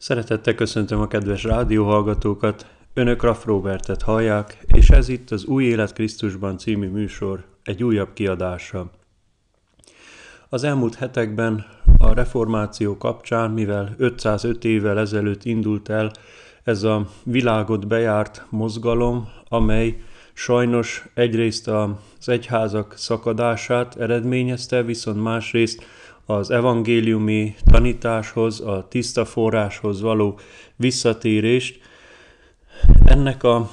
Szeretettel köszöntöm a kedves rádióhallgatókat, Önök Raff Robertet hallják, és ez itt az Új Élet Krisztusban című műsor egy újabb kiadása. Az elmúlt hetekben a reformáció kapcsán, mivel 505 évvel ezelőtt indult el ez a világot bejárt mozgalom, amely sajnos egyrészt az egyházak szakadását eredményezte, viszont másrészt az evangéliumi tanításhoz, a tiszta forráshoz való visszatérést. Ennek a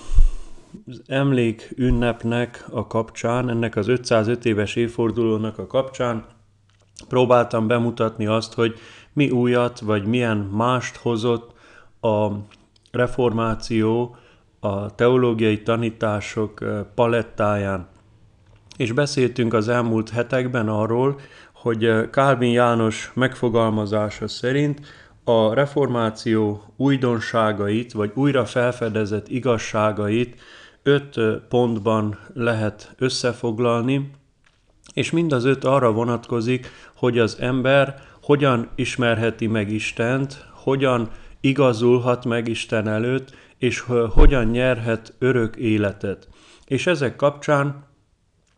az emlék ünnepnek a kapcsán, ennek az 505 éves évfordulónak a kapcsán próbáltam bemutatni azt, hogy mi újat, vagy milyen mást hozott a reformáció a teológiai tanítások palettáján. És beszéltünk az elmúlt hetekben arról, hogy Kálvin János megfogalmazása szerint a reformáció újdonságait, vagy újra felfedezett igazságait öt pontban lehet összefoglalni, és mind az öt arra vonatkozik, hogy az ember hogyan ismerheti meg Istent, hogyan igazulhat meg Isten előtt, és hogyan nyerhet örök életet. És ezek kapcsán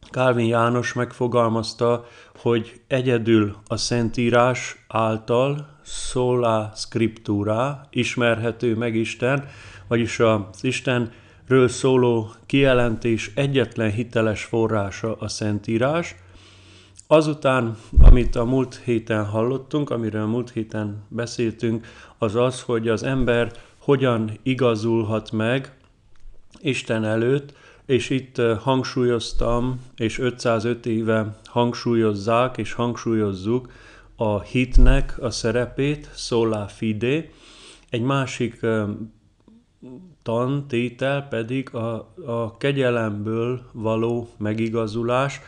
Kálvin János megfogalmazta, hogy egyedül a Szentírás által sola scriptura ismerhető meg Isten, vagyis az Istenről szóló kijelentés egyetlen hiteles forrása a Szentírás. Azután, amit a múlt héten hallottunk, amiről a múlt héten beszéltünk, az az, hogy az ember hogyan igazulhat meg Isten előtt, és itt hangsúlyoztam, és 505 éve hangsúlyozzák és hangsúlyozzuk a hitnek a szerepét, sola fide, egy másik tantétel pedig a, a kegyelemből való megigazulás,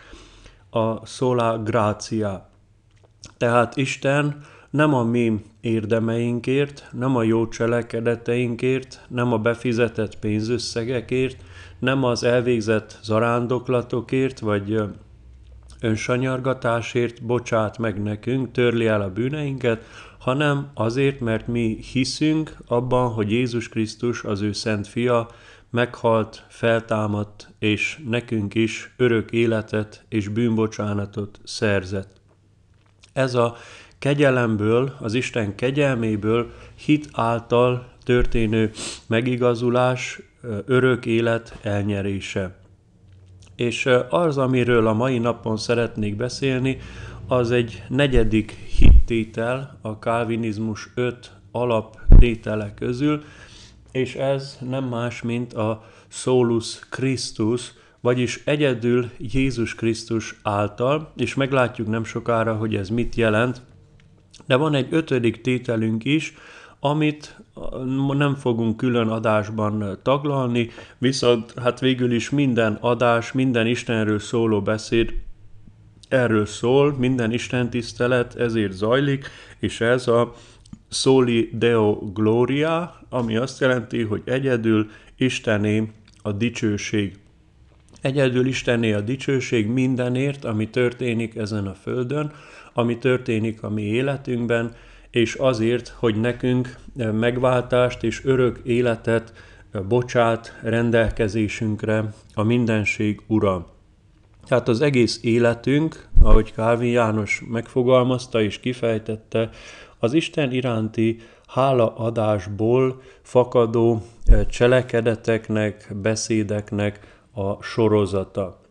a sola gratia. Tehát Isten nem a mi érdemeinkért, nem a jó cselekedeteinkért, nem a befizetett pénzösszegekért, nem az elvégzett zarándoklatokért, vagy önsanyargatásért bocsát meg nekünk, törli el a bűneinket, hanem azért, mert mi hiszünk abban, hogy Jézus Krisztus, az ő szent fia, meghalt, feltámadt, és nekünk is örök életet és bűnbocsánatot szerzett. Ez a kegyelemből, az Isten kegyelméből, hit által történő megigazulás, örök élet elnyerése. És az, amiről a mai napon szeretnék beszélni, az egy negyedik hittétel a kálvinizmus öt alaptétele közül, és ez nem más, mint a solus Christus, vagyis egyedül Jézus Krisztus által, és meglátjuk nem sokára, hogy ez mit jelent, de van egy ötödik tételünk is, amit nem fogunk külön adásban taglalni, viszont hát végül is minden adás, minden Istenről szóló beszéd erről szól, minden Isten tisztelet ezért zajlik, és ez a Soli Deo Gloria, ami azt jelenti, hogy egyedül Istené a dicsőség. Egyedül Istené a dicsőség mindenért, ami történik ezen a földön, ami történik a mi életünkben, és azért, hogy nekünk megváltást és örök életet bocsát rendelkezésünkre a mindenség ura. Tehát az egész életünk, ahogy Kálvin János megfogalmazta és kifejtette, az Isten iránti hálaadásból fakadó cselekedeteknek, beszédeknek a sorozata.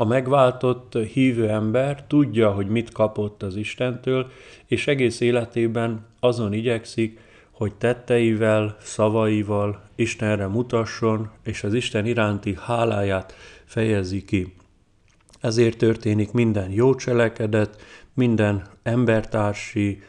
A megváltott hívő ember tudja, hogy mit kapott az Istentől, és egész életében azon igyekszik, hogy tetteivel, szavaival Istenre mutasson, és az Isten iránti háláját fejezi ki. Ezért történik minden jó cselekedet, minden embertársi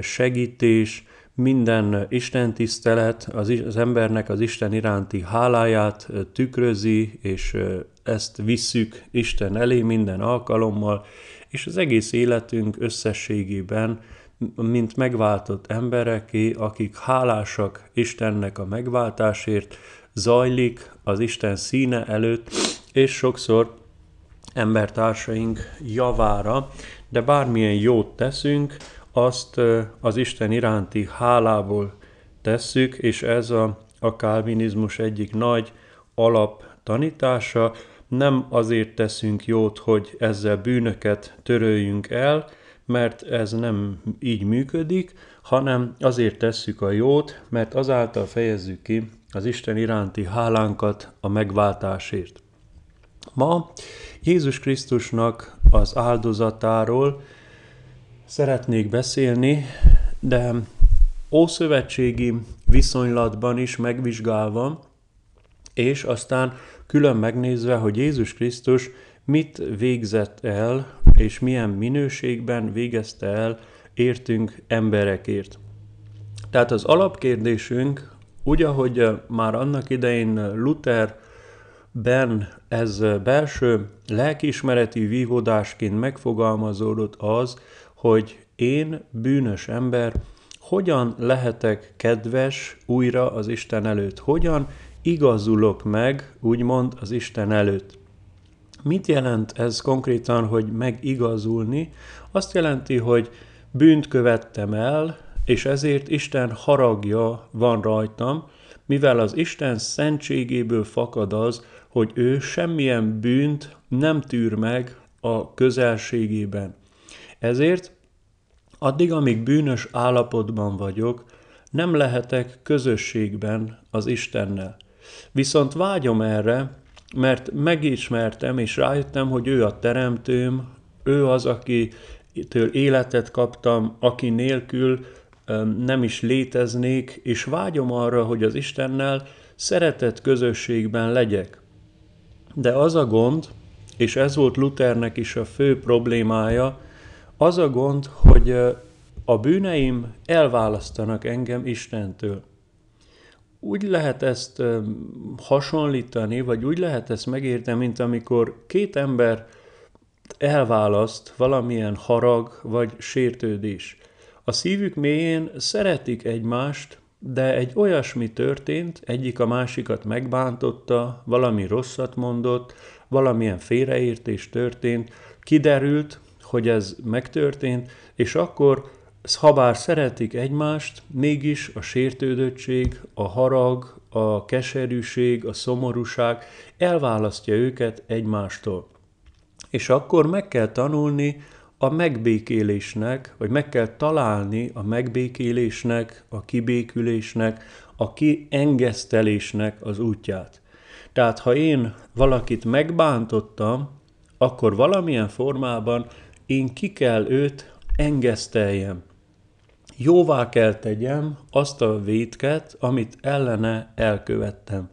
segítés, minden Isten tisztelet az, az embernek az Isten iránti háláját tükrözi, és ezt visszük Isten elé minden alkalommal, és az egész életünk összességében, mint megváltott embereké, akik hálásak Istennek a megváltásért, zajlik az Isten színe előtt, és sokszor embertársaink javára, de bármilyen jót teszünk, azt az Isten iránti hálából tesszük, és ez a, a kálvinizmus egyik nagy alap tanítása, nem azért teszünk jót, hogy ezzel bűnöket töröljünk el, mert ez nem így működik, hanem azért tesszük a jót, mert azáltal fejezzük ki az Isten iránti hálánkat a megváltásért. Ma Jézus Krisztusnak az áldozatáról szeretnék beszélni, de ószövetségi viszonylatban is megvizsgálva, és aztán külön megnézve, hogy Jézus Krisztus mit végzett el, és milyen minőségben végezte el értünk emberekért. Tehát az alapkérdésünk, úgy, ahogy már annak idején Luther ben ez belső lelkiismereti vívódásként megfogalmazódott az, hogy én, bűnös ember, hogyan lehetek kedves újra az Isten előtt? Hogyan igazulok meg, úgymond, az Isten előtt? Mit jelent ez konkrétan, hogy megigazulni? Azt jelenti, hogy bűnt követtem el, és ezért Isten haragja van rajtam, mivel az Isten szentségéből fakad az, hogy ő semmilyen bűnt nem tűr meg a közelségében. Ezért addig, amíg bűnös állapotban vagyok, nem lehetek közösségben az Istennel. Viszont vágyom erre, mert megismertem és rájöttem, hogy ő a teremtőm, ő az, akitől életet kaptam, aki nélkül nem is léteznék, és vágyom arra, hogy az Istennel szeretett közösségben legyek. De az a gond, és ez volt Luthernek is a fő problémája, az a gond, hogy a bűneim elválasztanak engem Istentől. Úgy lehet ezt hasonlítani, vagy úgy lehet ezt megérteni, mint amikor két ember elválaszt valamilyen harag vagy sértődés. A szívük mélyén szeretik egymást, de egy olyasmi történt, egyik a másikat megbántotta, valami rosszat mondott, valamilyen félreértés történt, kiderült, hogy ez megtörtént, és akkor, ha bár szeretik egymást, mégis a sértődöttség, a harag, a keserűség, a szomorúság elválasztja őket egymástól. És akkor meg kell tanulni a megbékélésnek, vagy meg kell találni a megbékélésnek, a kibékülésnek, a kiengesztelésnek az útját. Tehát ha én valakit megbántottam, akkor valamilyen formában én ki kell őt engeszteljem. Jóvá kell tegyem azt a vétket, amit ellene elkövettem.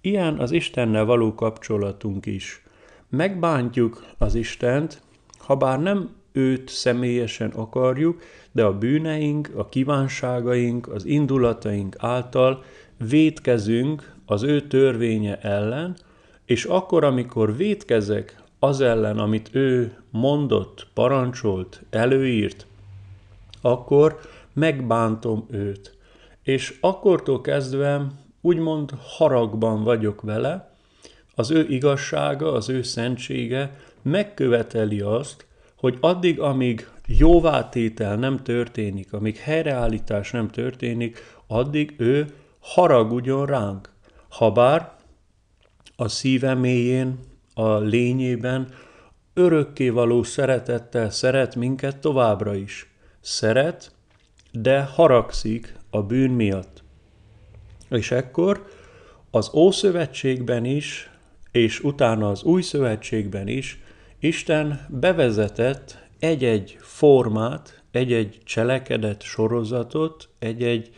Ilyen az Istennel való kapcsolatunk is. Megbántjuk az Istent, ha bár nem őt személyesen akarjuk, de a bűneink, a kívánságaink, az indulataink által vétkezünk az ő törvénye ellen, és akkor, amikor vétkezek az ellen, amit ő mondott, parancsolt, előírt, akkor megbántom őt. És akkortól kezdve úgymond haragban vagyok vele, az ő igazsága, az ő szentsége megköveteli azt, hogy addig, amíg jóvátétel nem történik, amíg helyreállítás nem történik, addig ő haragudjon ránk. Habár a szíve mélyén, a lényében örökké való szeretettel szeret minket továbbra is. Szeret, de haragszik a bűn miatt. És ekkor az Ószövetségben is, és utána az Új Szövetségben is Isten bevezetett egy-egy formát, egy-egy cselekedet sorozatot, egy-egy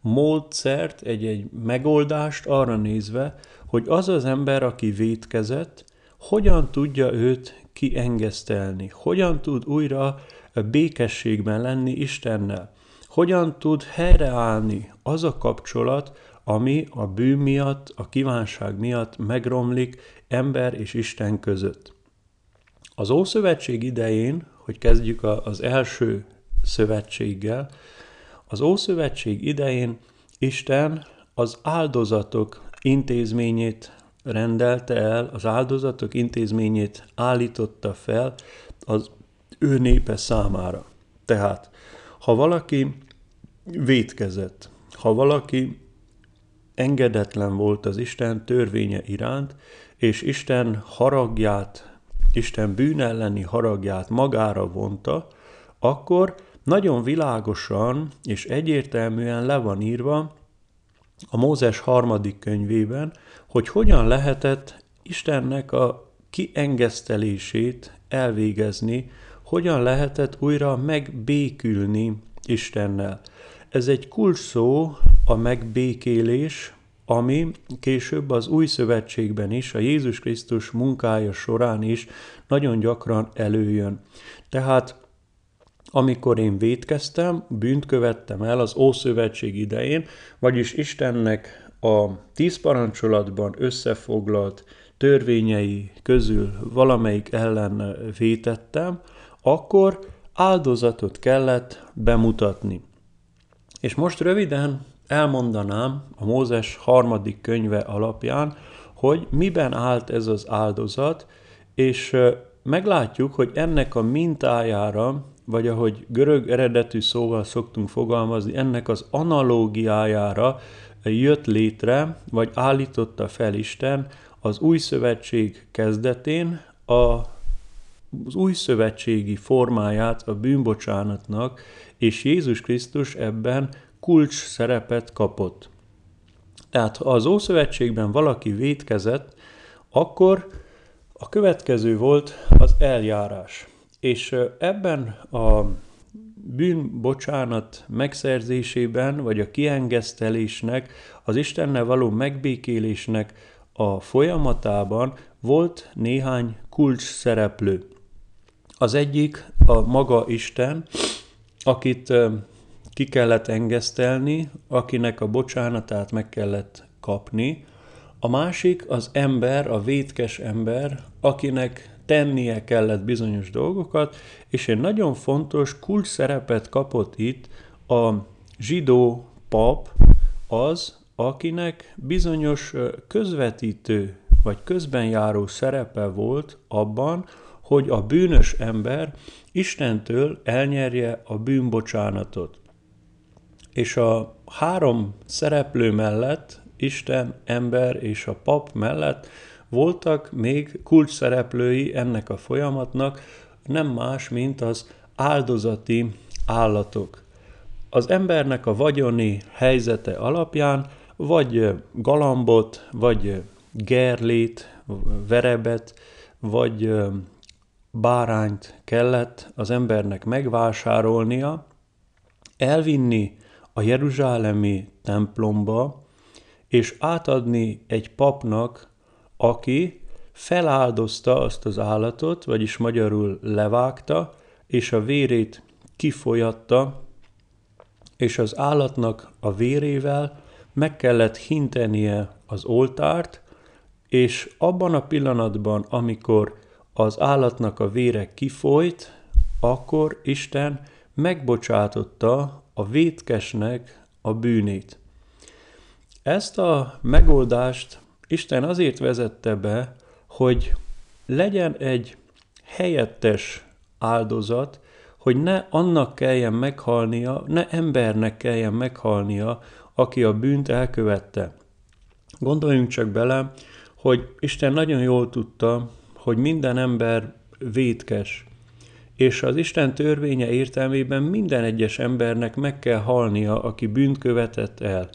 módszert, egy-egy megoldást arra nézve, hogy az az ember, aki vétkezett, hogyan tudja őt kiengesztelni, hogyan tud újra békességben lenni Istennel, hogyan tud helyreállni az a kapcsolat, ami a bűn miatt, a kívánság miatt megromlik ember és Isten között. Az Ószövetség idején, hogy kezdjük az első szövetséggel, az Ószövetség idején Isten az áldozatok intézményét rendelte el, az áldozatok intézményét állította fel az ő népe számára. Tehát Ha valaki vétkezett, ha valaki engedetlen volt az Isten törvénye iránt, és Isten haragját, Isten bűn elleni haragját magára vonta, akkor nagyon világosan és egyértelműen le van írva a Mózes harmadik könyvében, hogy hogyan lehetett Istennek a kiengesztelését elvégezni, hogyan lehetett újra megbékülni Istennel. Ez egy kulcs szó, a megbékélés, ami később az új szövetségben is, a Jézus Krisztus munkája során is nagyon gyakran előjön. Tehát amikor én vétkeztem, bűnt követtem el az Ószövetség idején, vagyis Istennek a tíz parancsolatban összefoglalt törvényei közül valamelyik ellen vétettem, akkor áldozatot kellett bemutatni. És most röviden elmondanám a Mózes harmadik könyve alapján, hogy miben állt ez az áldozat, és meglátjuk, hogy ennek a mintájára, vagy ahogy görög eredetű szóval szoktunk fogalmazni, ennek az analógiájára jött létre, vagy állította fel Isten az új szövetség kezdetén a, az új szövetségi formáját a bűnbocsánatnak, és Jézus Krisztus ebben kulcs szerepet kapott. Tehát ha az Ószövetségben valaki vétkezett, akkor a következő volt az eljárás. És ebben a bűnbocsánat megszerzésében, vagy a kiengesztelésnek, az Istennel való megbékélésnek a folyamatában volt néhány kulcs szereplő. Az egyik a maga Isten, akit ki kellett engesztelni, akinek a bocsánatát meg kellett kapni. A másik az ember, a vétkes ember, akinek tennie kellett bizonyos dolgokat, és egy nagyon fontos kulcs szerepet kapott itt a zsidó pap, az, akinek bizonyos közvetítő vagy közbenjáró szerepe volt abban, hogy a bűnös ember Istentől elnyerje a bűnbocsánatot. És a három szereplő mellett, Isten, ember és a pap mellett voltak még kulcs szereplői ennek a folyamatnak, nem más, mint az áldozati állatok. Az embernek a vagyoni helyzete alapján vagy galambot, vagy gerlét, verebet, vagy bárányt kellett az embernek megvásárolnia, elvinni a Jeruzsálemi templomba, és átadni egy papnak, aki feláldozta azt az állatot, vagyis magyarul levágta, és a vérét kifolyatta, és az állatnak a vérével meg kellett hintenie az oltárt, és abban a pillanatban, amikor az állatnak a vére kifolyt, akkor Isten megbocsátotta a vétkesnek a bűnét. Ezt a megoldást Isten azért vezette be, hogy legyen egy helyettes áldozat, hogy ne annak kelljen meghalnia, ne embernek kelljen meghalnia, aki a bűnt elkövette. Gondoljunk csak bele, hogy Isten nagyon jól tudta, hogy minden ember vétkes, és az Isten törvénye értelmében minden egyes embernek meg kell halnia, aki bűnt követett el.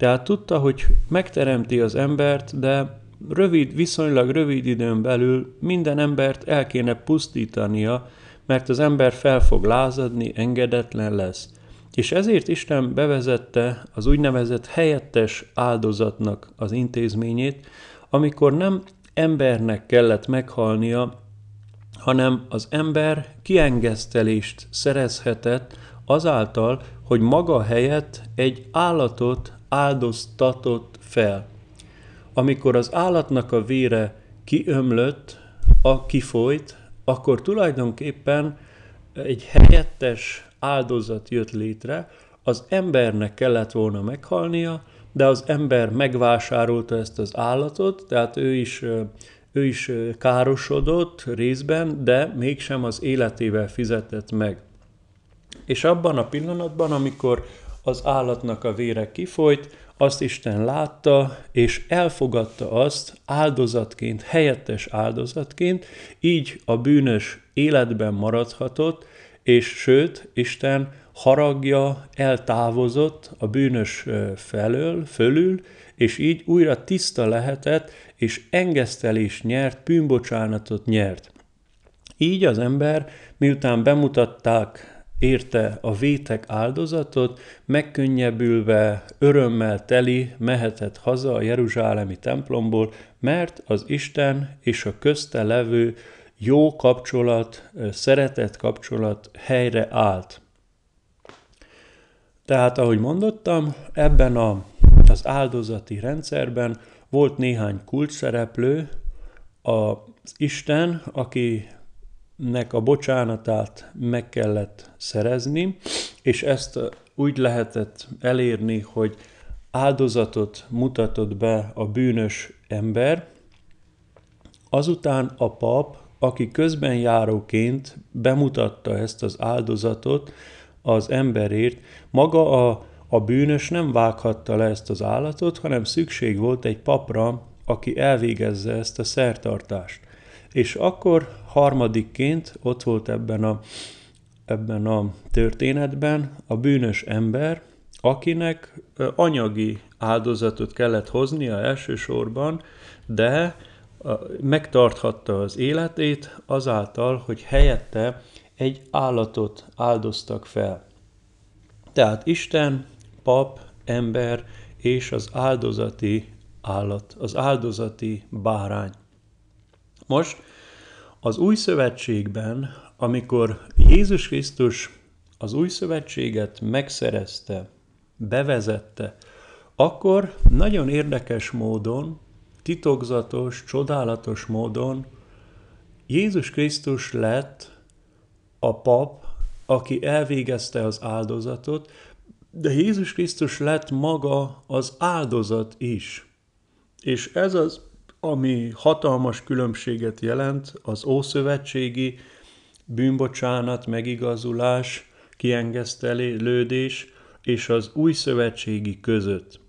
Tehát tudta, hogy megteremti az embert, de rövid, viszonylag rövid időn belül minden embert el kéne pusztítania, mert az ember fel fog lázadni, engedetlen lesz. És ezért Isten bevezette az úgynevezett helyettes áldozatnak az intézményét, amikor nem embernek kellett meghalnia, hanem az ember kiengesztelést szerezhetett azáltal, hogy maga helyett egy állatot áldoztatott fel. Amikor az állatnak a vére kiömlött, a kifolyt, akkor tulajdonképpen egy helyettes áldozat jött létre, az embernek kellett volna meghalnia, de az ember megvásárolta ezt az állatot, tehát ő is, ő is károsodott részben, de mégsem az életével fizetett meg. És abban a pillanatban, amikor az állatnak a vére kifolyt, azt Isten látta, és elfogadta azt áldozatként, helyettes áldozatként, így a bűnös életben maradhatott, és sőt, Isten haragja eltávozott a bűnös felől, fölül, és így újra tiszta lehetett, és engesztelés nyert, bűnbocsánatot nyert. Így az ember, miután bemutatták érte a vétek áldozatot, megkönnyebbülve, örömmel teli mehetett haza a Jeruzsálemi templomból, mert az Isten és a közte levő jó kapcsolat, szeretett kapcsolat helyre állt. Tehát, ahogy mondottam, ebben a, az áldozati rendszerben volt néhány kulcsszereplő, az Isten, aki nek a bocsánatát meg kellett szerezni, és ezt úgy lehetett elérni, hogy áldozatot mutatott be a bűnös ember, azután a pap, aki közben járóként bemutatta ezt az áldozatot az emberért, maga a, a bűnös nem vághatta le ezt az állatot, hanem szükség volt egy papra, aki elvégezze ezt a szertartást. És akkor harmadikként ott volt ebben a, ebben a történetben a bűnös ember, akinek anyagi áldozatot kellett hoznia elsősorban, de megtarthatta az életét azáltal, hogy helyette egy állatot áldoztak fel. Tehát Isten, pap, ember és az áldozati állat, az áldozati bárány. Most az új szövetségben, amikor Jézus Krisztus az új szövetséget megszerezte, bevezette, akkor nagyon érdekes módon, titokzatos, csodálatos módon Jézus Krisztus lett a pap, aki elvégezte az áldozatot, de Jézus Krisztus lett maga az áldozat is. És ez az ami hatalmas különbséget jelent az ószövetségi bűnbocsánat, megigazulás, kiengesztelődés és az új szövetségi között.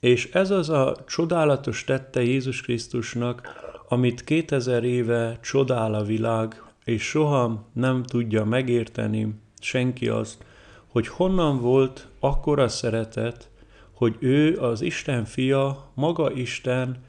És ez az a csodálatos tette Jézus Krisztusnak, amit 2000 éve csodál a világ, és soha nem tudja megérteni senki azt, hogy honnan volt akkora szeretet, hogy ő az Isten fia, maga Isten,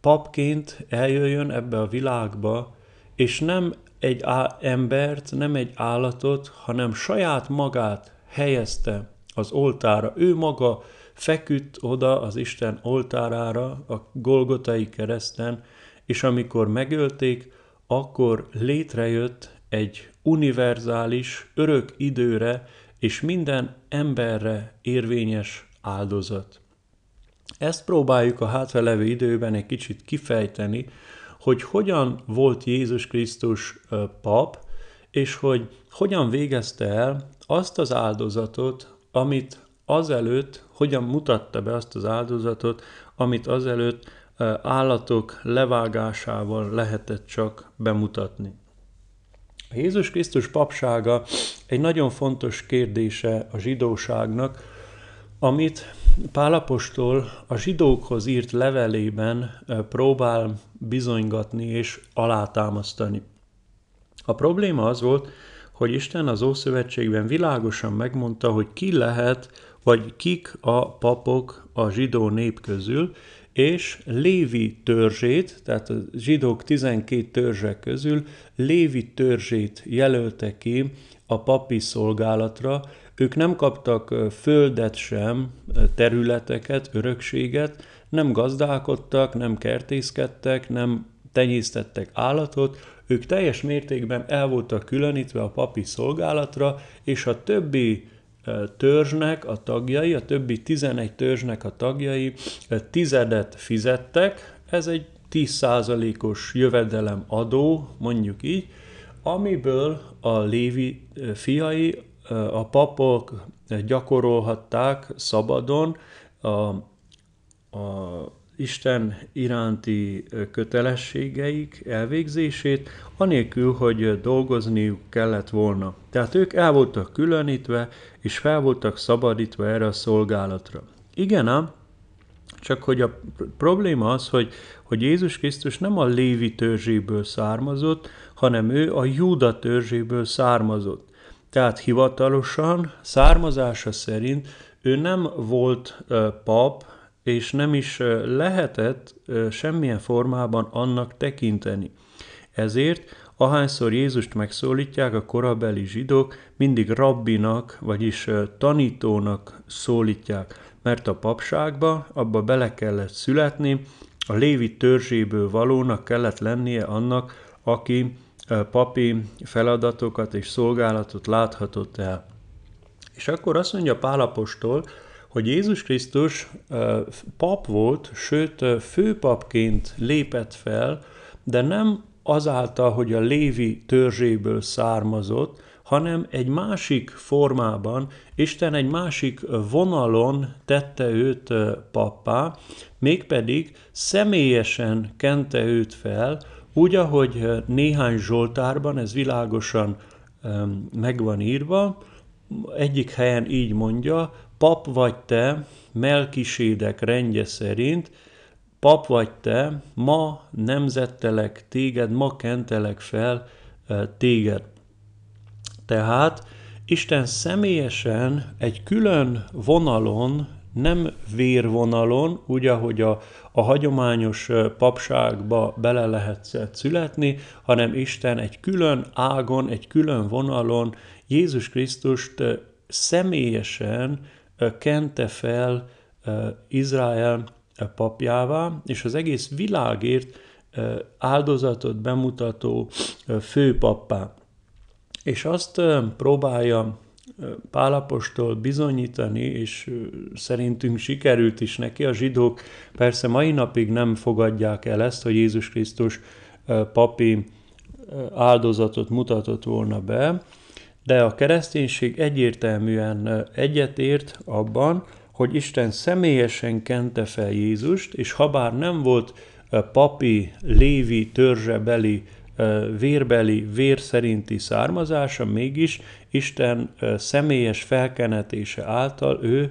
papként eljöjjön ebbe a világba, és nem egy embert, nem egy állatot, hanem saját magát helyezte az oltára. Ő maga feküdt oda az Isten oltárára, a Golgotai kereszten, és amikor megölték, akkor létrejött egy univerzális, örök időre és minden emberre érvényes áldozat. Ezt próbáljuk a hátralevő időben egy kicsit kifejteni, hogy hogyan volt Jézus Krisztus pap, és hogy hogyan végezte el azt az áldozatot, amit azelőtt, hogyan mutatta be azt az áldozatot, amit azelőtt állatok levágásával lehetett csak bemutatni. Jézus Krisztus papsága egy nagyon fontos kérdése a zsidóságnak, amit Pálapostól a zsidókhoz írt levelében próbál bizonygatni és alátámasztani. A probléma az volt, hogy Isten az Ószövetségben világosan megmondta, hogy ki lehet, vagy kik a papok a zsidó nép közül, és Lévi törzsét, tehát a zsidók 12 törzsek közül Lévi törzsét jelölte ki a papi szolgálatra, ők nem kaptak földet sem, területeket, örökséget, nem gazdálkodtak, nem kertészkedtek, nem tenyésztettek állatot, ők teljes mértékben el voltak különítve a papi szolgálatra, és a többi törzsnek a tagjai, a többi 11 törzsnek a tagjai tizedet fizettek, ez egy 10%-os jövedelem adó, mondjuk így, amiből a Lévi fiai a papok gyakorolhatták szabadon a, a Isten iránti kötelességeik elvégzését, anélkül, hogy dolgozniuk kellett volna. Tehát ők el voltak különítve, és fel voltak szabadítva erre a szolgálatra. Igen ám, csak hogy a probléma az, hogy, hogy Jézus Krisztus nem a Lévi törzséből származott, hanem ő a Júda törzséből származott. Tehát hivatalosan, származása szerint ő nem volt pap, és nem is lehetett semmilyen formában annak tekinteni. Ezért, ahányszor Jézust megszólítják a korabeli zsidók, mindig rabbinak, vagyis tanítónak szólítják, mert a papságba abba bele kellett születni, a Lévi törzséből valónak kellett lennie annak, aki papi feladatokat és szolgálatot láthatott el. És akkor azt mondja Pálapostól, hogy Jézus Krisztus pap volt, sőt főpapként lépett fel, de nem azáltal, hogy a Lévi törzséből származott, hanem egy másik formában, Isten egy másik vonalon tette őt pappá, mégpedig személyesen kente őt fel, úgy, ahogy néhány Zsoltárban ez világosan meg van írva, egyik helyen így mondja, pap vagy te, Melkisédek rendje szerint, pap vagy te, ma nemzettelek téged, ma kentelek fel téged. Tehát Isten személyesen egy külön vonalon, nem vérvonalon, úgy, ahogy a, a hagyományos papságba bele lehet születni, hanem Isten egy külön ágon, egy külön vonalon Jézus Krisztust személyesen kente fel Izrael papjává, és az egész világért áldozatot bemutató főpappá. És azt próbálja Pálapostól bizonyítani, és szerintünk sikerült is neki, a zsidók persze mai napig nem fogadják el ezt, hogy Jézus Krisztus papi áldozatot mutatott volna be, de a kereszténység egyértelműen egyetért abban, hogy Isten személyesen kente fel Jézust, és ha bár nem volt papi, lévi, törzsebeli, vérbeli, vér szerinti származása, mégis Isten személyes felkenetése által ő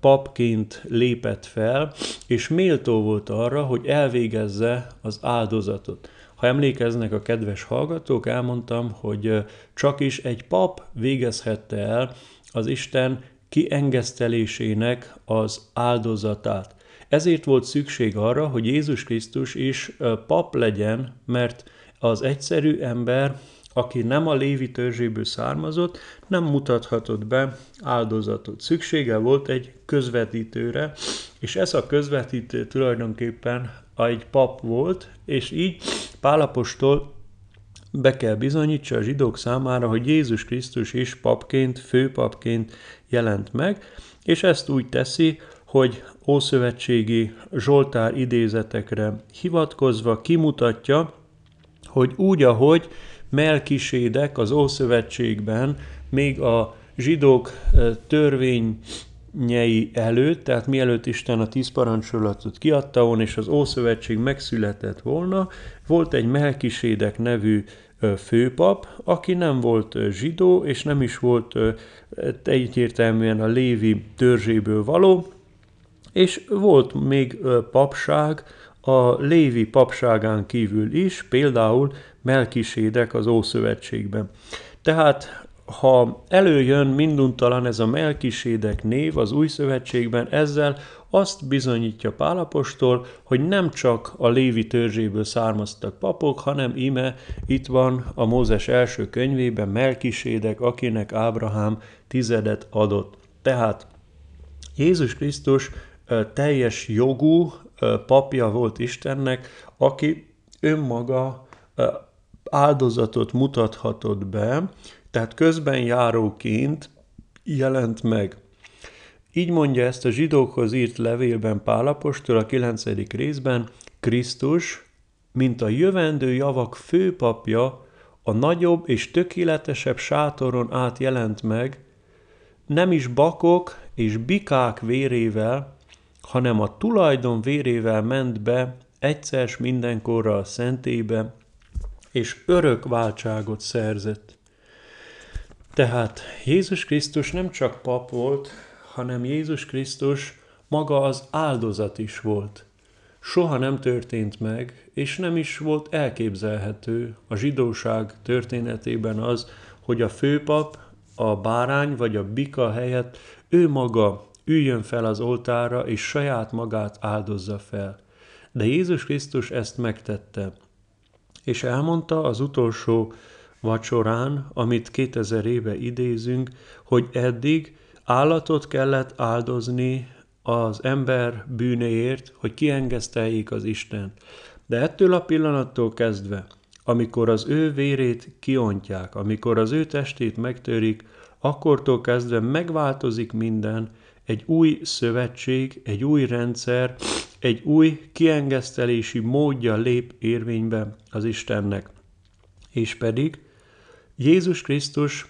papként lépett fel, és méltó volt arra, hogy elvégezze az áldozatot. Ha emlékeznek a kedves hallgatók, elmondtam, hogy csak is egy pap végezhette el az Isten kiengesztelésének az áldozatát. Ezért volt szükség arra, hogy Jézus Krisztus is pap legyen, mert az egyszerű ember, aki nem a Lévi törzséből származott, nem mutathatott be áldozatot. Szüksége volt egy közvetítőre, és ez a közvetítő tulajdonképpen egy pap volt, és így Pálapostól be kell bizonyítsa a zsidók számára, hogy Jézus Krisztus is papként, főpapként jelent meg, és ezt úgy teszi, hogy ószövetségi Zsoltár idézetekre hivatkozva kimutatja, hogy úgy, ahogy Melkisédek az Ószövetségben még a zsidók törvény előtt, tehát mielőtt Isten a tíz parancsolatot kiadta volna, és az Ószövetség megszületett volna, volt egy Melkisédek nevű főpap, aki nem volt zsidó, és nem is volt egyértelműen a Lévi törzséből való, és volt még papság a Lévi papságán kívül is, például Melkisédek az Ószövetségben. Tehát ha előjön minduntalan ez a Melkisédek név az új szövetségben, ezzel azt bizonyítja Pálapostól, hogy nem csak a Lévi törzséből származtak papok, hanem ime itt van a Mózes első könyvében Melkisédek, akinek Ábrahám tizedet adott. Tehát Jézus Krisztus teljes jogú papja volt Istennek, aki önmaga áldozatot mutathatott be, tehát közben járóként jelent meg. Így mondja ezt a zsidókhoz írt levélben Pálapostól a 9. részben, Krisztus, mint a jövendő javak főpapja, a nagyobb és tökéletesebb sátoron át jelent meg, nem is bakok és bikák vérével, hanem a tulajdon vérével ment be egyszer mindenkorra a szentébe, és örök váltságot szerzett. Tehát Jézus Krisztus nem csak pap volt, hanem Jézus Krisztus maga az áldozat is volt. Soha nem történt meg, és nem is volt elképzelhető a zsidóság történetében az, hogy a főpap a bárány vagy a bika helyett ő maga üljön fel az oltára, és saját magát áldozza fel. De Jézus Krisztus ezt megtette, és elmondta az utolsó vacsorán, amit 2000 éve idézünk, hogy eddig állatot kellett áldozni az ember bűnéért, hogy kiengeszteljék az Isten. De ettől a pillanattól kezdve, amikor az ő vérét kiontják, amikor az ő testét megtörik, akkortól kezdve megváltozik minden, egy új szövetség, egy új rendszer, egy új kiengesztelési módja lép érvénybe az Istennek. És pedig Jézus Krisztus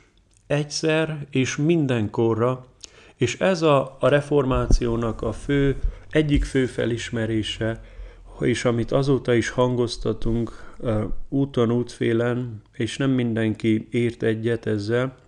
egyszer és mindenkorra, és ez a, a reformációnak a fő, egyik fő felismerése, és amit azóta is hangoztatunk úton, útfélen, és nem mindenki ért egyet ezzel,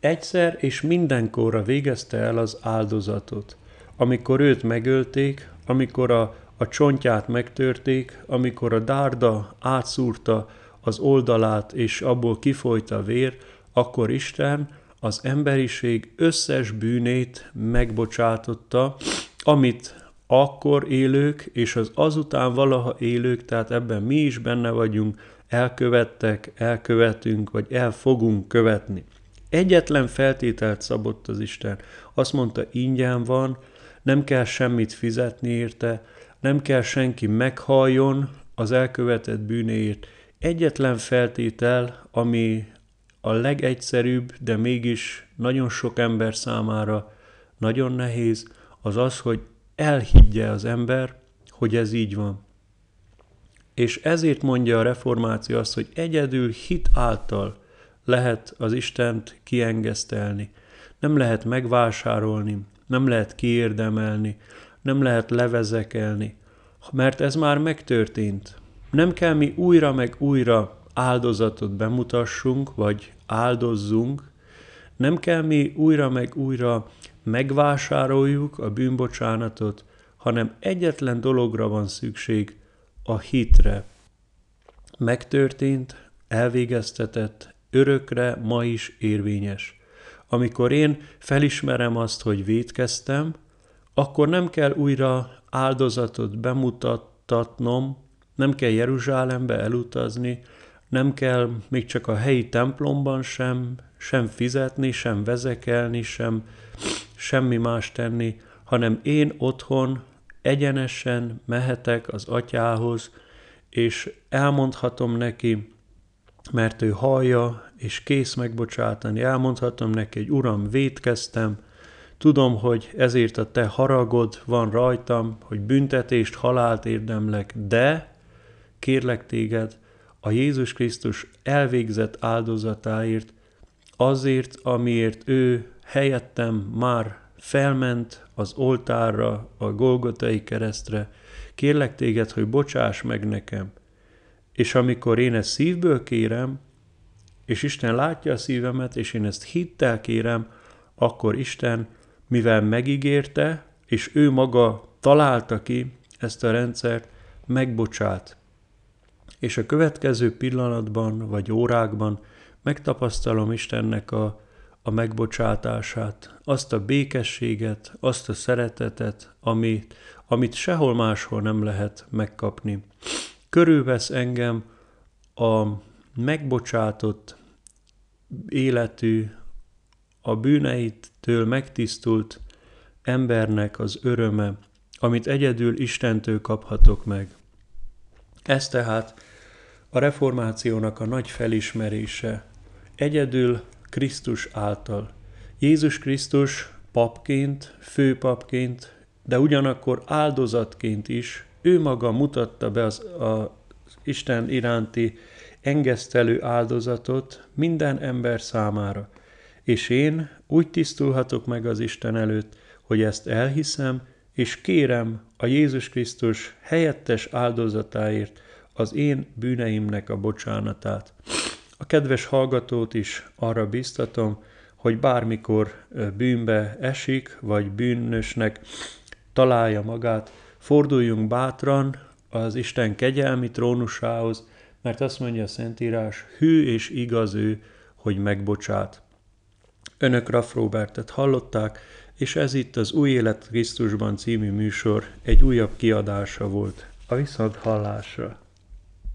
egyszer és mindenkorra végezte el az áldozatot. Amikor őt megölték, amikor a, a csontját megtörték, amikor a dárda átszúrta az oldalát, és abból kifolyt a vér, akkor Isten az emberiség összes bűnét megbocsátotta, amit akkor élők, és az azután valaha élők, tehát ebben mi is benne vagyunk, elkövettek, elkövetünk, vagy el fogunk követni. Egyetlen feltételt szabott az Isten. Azt mondta, ingyen van, nem kell semmit fizetni érte, nem kell senki meghalljon az elkövetett bűnéért. Egyetlen feltétel, ami a legegyszerűbb, de mégis nagyon sok ember számára nagyon nehéz, az az, hogy elhiggye az ember, hogy ez így van. És ezért mondja a reformáció azt, hogy egyedül hit által lehet az Istent kiengesztelni, nem lehet megvásárolni, nem lehet kiérdemelni, nem lehet levezekelni, mert ez már megtörtént. Nem kell mi újra meg újra áldozatot bemutassunk, vagy áldozzunk, nem kell mi újra meg újra megvásároljuk a bűnbocsánatot, hanem egyetlen dologra van szükség, a hitre. Megtörtént, elvégeztetett, örökre ma is érvényes. Amikor én felismerem azt, hogy védkeztem, akkor nem kell újra áldozatot bemutattatnom, nem kell Jeruzsálembe elutazni, nem kell még csak a helyi templomban sem, sem fizetni, sem vezekelni, sem semmi más tenni, hanem én otthon egyenesen mehetek az atyához, és elmondhatom neki, mert ő hallja, és kész megbocsátani. Elmondhatom neki, hogy Uram, vétkeztem, tudom, hogy ezért a te haragod van rajtam, hogy büntetést, halált érdemlek, de kérlek téged, a Jézus Krisztus elvégzett áldozatáért, azért, amiért ő helyettem már felment az oltárra, a Golgotai keresztre, kérlek téged, hogy bocsáss meg nekem. És amikor én ezt szívből kérem, és Isten látja a szívemet, és én ezt hittel kérem, akkor Isten, mivel megígérte, és ő maga találta ki ezt a rendszert, megbocsát. És a következő pillanatban vagy órákban megtapasztalom Istennek a, a megbocsátását, azt a békességet, azt a szeretetet, amit, amit sehol máshol nem lehet megkapni. Körülvesz engem a megbocsátott életű, a bűneitől megtisztult embernek az öröme, amit egyedül Istentől kaphatok meg. Ez tehát a reformációnak a nagy felismerése, egyedül Krisztus által. Jézus Krisztus papként, főpapként, de ugyanakkor áldozatként is, ő maga mutatta be az, az Isten iránti engesztelő áldozatot minden ember számára. És én úgy tisztulhatok meg az Isten előtt, hogy ezt elhiszem, és kérem a Jézus Krisztus helyettes áldozatáért az én bűneimnek a bocsánatát. A kedves hallgatót is arra biztatom, hogy bármikor bűnbe esik, vagy bűnösnek találja magát, forduljunk bátran az Isten kegyelmi trónusához, mert azt mondja a Szentírás, hű és igaz ő, hogy megbocsát. Önök Raff Robertet hallották, és ez itt az Új Élet Krisztusban című műsor egy újabb kiadása volt. A viszont hallásra!